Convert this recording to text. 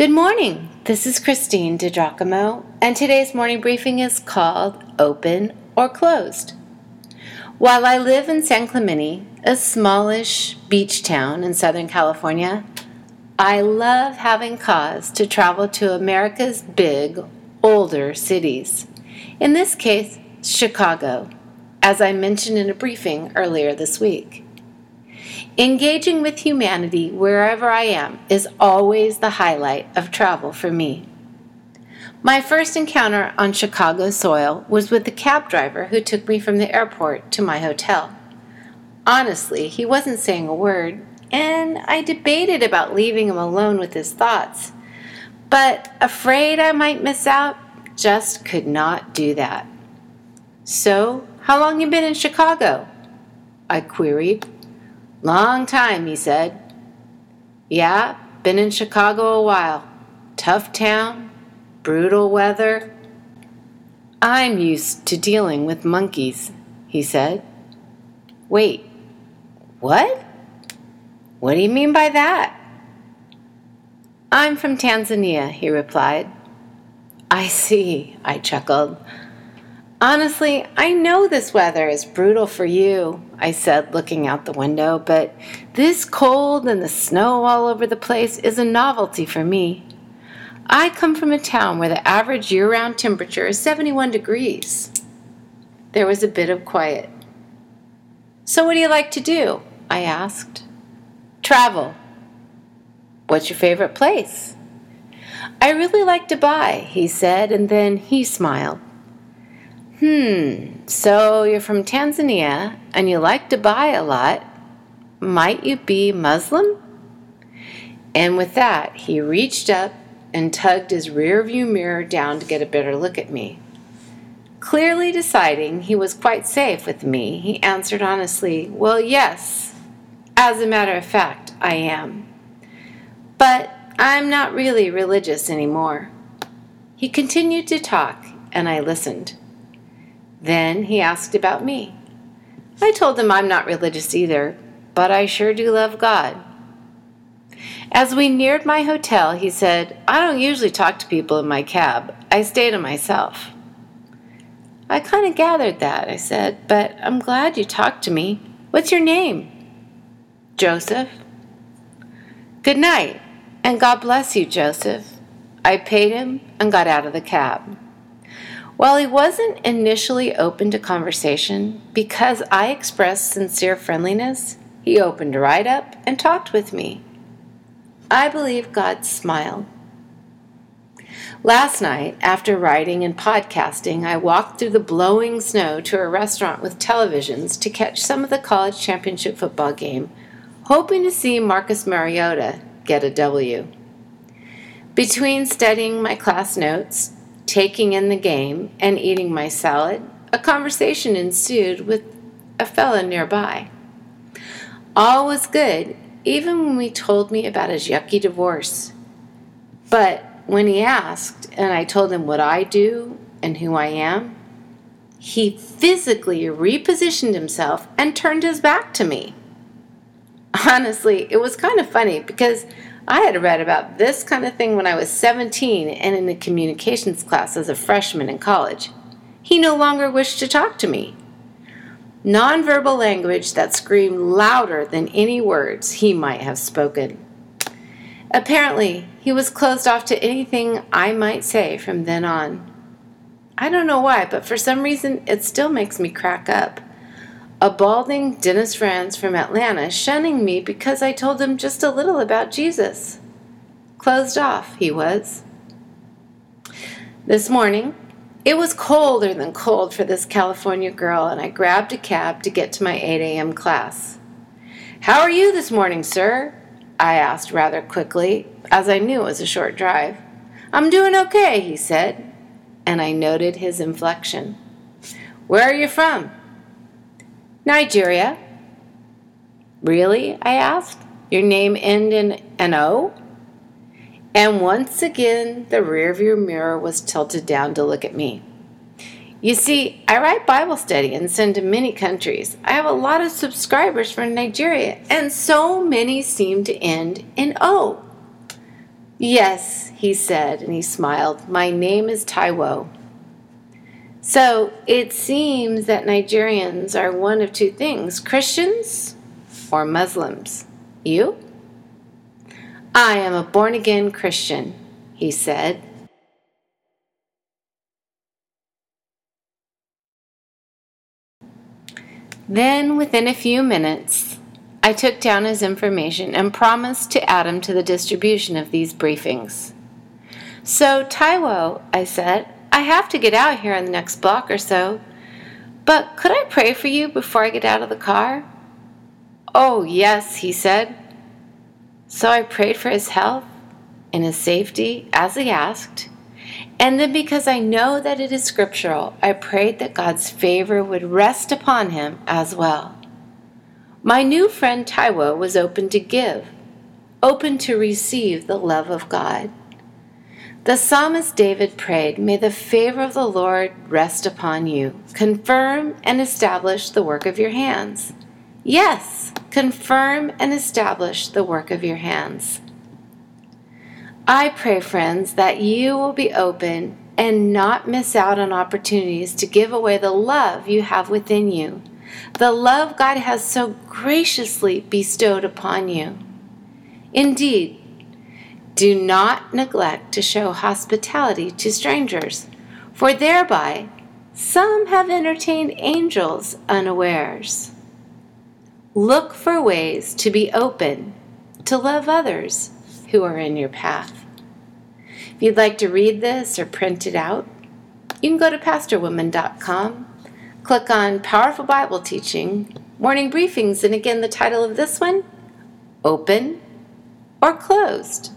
Good morning. This is Christine DiGiacomo, and today's morning briefing is called Open or Closed. While I live in San Clemente, a smallish beach town in Southern California, I love having cause to travel to America's big, older cities. In this case, Chicago, as I mentioned in a briefing earlier this week. Engaging with humanity wherever I am is always the highlight of travel for me. My first encounter on Chicago soil was with the cab driver who took me from the airport to my hotel. Honestly, he wasn't saying a word, and I debated about leaving him alone with his thoughts. But afraid I might miss out, just could not do that. So, how long you been in Chicago? I queried. Long time, he said. Yeah, been in Chicago a while. Tough town, brutal weather. I'm used to dealing with monkeys, he said. Wait, what? What do you mean by that? I'm from Tanzania, he replied. I see, I chuckled. Honestly, I know this weather is brutal for you, I said, looking out the window, but this cold and the snow all over the place is a novelty for me. I come from a town where the average year round temperature is 71 degrees. There was a bit of quiet. So, what do you like to do? I asked. Travel. What's your favorite place? I really like Dubai, he said, and then he smiled. Hmm, so you're from Tanzania and you like Dubai a lot. Might you be Muslim? And with that, he reached up and tugged his rearview mirror down to get a better look at me. Clearly deciding he was quite safe with me, he answered honestly, Well, yes. As a matter of fact, I am. But I'm not really religious anymore. He continued to talk, and I listened. Then he asked about me. I told him I'm not religious either, but I sure do love God. As we neared my hotel, he said, I don't usually talk to people in my cab. I stay to myself. I kind of gathered that, I said, but I'm glad you talked to me. What's your name? Joseph. Good night, and God bless you, Joseph. I paid him and got out of the cab. While he wasn't initially open to conversation, because I expressed sincere friendliness, he opened right up and talked with me. I believe God smiled. Last night, after writing and podcasting, I walked through the blowing snow to a restaurant with televisions to catch some of the college championship football game, hoping to see Marcus Mariota get a W. Between studying my class notes, taking in the game, and eating my salad, a conversation ensued with a fellow nearby. All was good, even when he told me about his yucky divorce. But when he asked, and I told him what I do and who I am, he physically repositioned himself and turned his back to me. Honestly, it was kind of funny because I had read about this kind of thing when I was 17 and in a communications class as a freshman in college. He no longer wished to talk to me. Nonverbal language that screamed louder than any words he might have spoken. Apparently, he was closed off to anything I might say from then on. I don't know why, but for some reason it still makes me crack up a balding Dennis Franz from Atlanta shunning me because I told him just a little about Jesus. Closed off, he was. This morning, it was colder than cold for this California girl, and I grabbed a cab to get to my 8 a.m. class. How are you this morning, sir? I asked rather quickly, as I knew it was a short drive. I'm doing okay, he said, and I noted his inflection. Where are you from? Nigeria. Really? I asked. Your name end in an O? And once again, the rearview mirror was tilted down to look at me. You see, I write Bible study and send to many countries. I have a lot of subscribers from Nigeria, and so many seem to end in O. Yes, he said, and he smiled. My name is Taiwo. So it seems that Nigerians are one of two things Christians or Muslims. You? I am a born again Christian, he said. Then, within a few minutes, I took down his information and promised to add him to the distribution of these briefings. So, Taiwo, I said, I have to get out here in the next block or so, but could I pray for you before I get out of the car? Oh, yes, he said. So I prayed for his health and his safety as he asked. And then, because I know that it is scriptural, I prayed that God's favor would rest upon him as well. My new friend Taiwo was open to give, open to receive the love of God. The psalmist David prayed, May the favor of the Lord rest upon you, confirm and establish the work of your hands. Yes, confirm and establish the work of your hands. I pray, friends, that you will be open and not miss out on opportunities to give away the love you have within you the love God has so graciously bestowed upon you. Indeed, do not neglect to show hospitality to strangers, for thereby some have entertained angels unawares. Look for ways to be open to love others who are in your path. If you'd like to read this or print it out, you can go to pastorwoman.com Click on Powerful Bible Teaching, Morning Briefings, and again, the title of this one Open or Closed.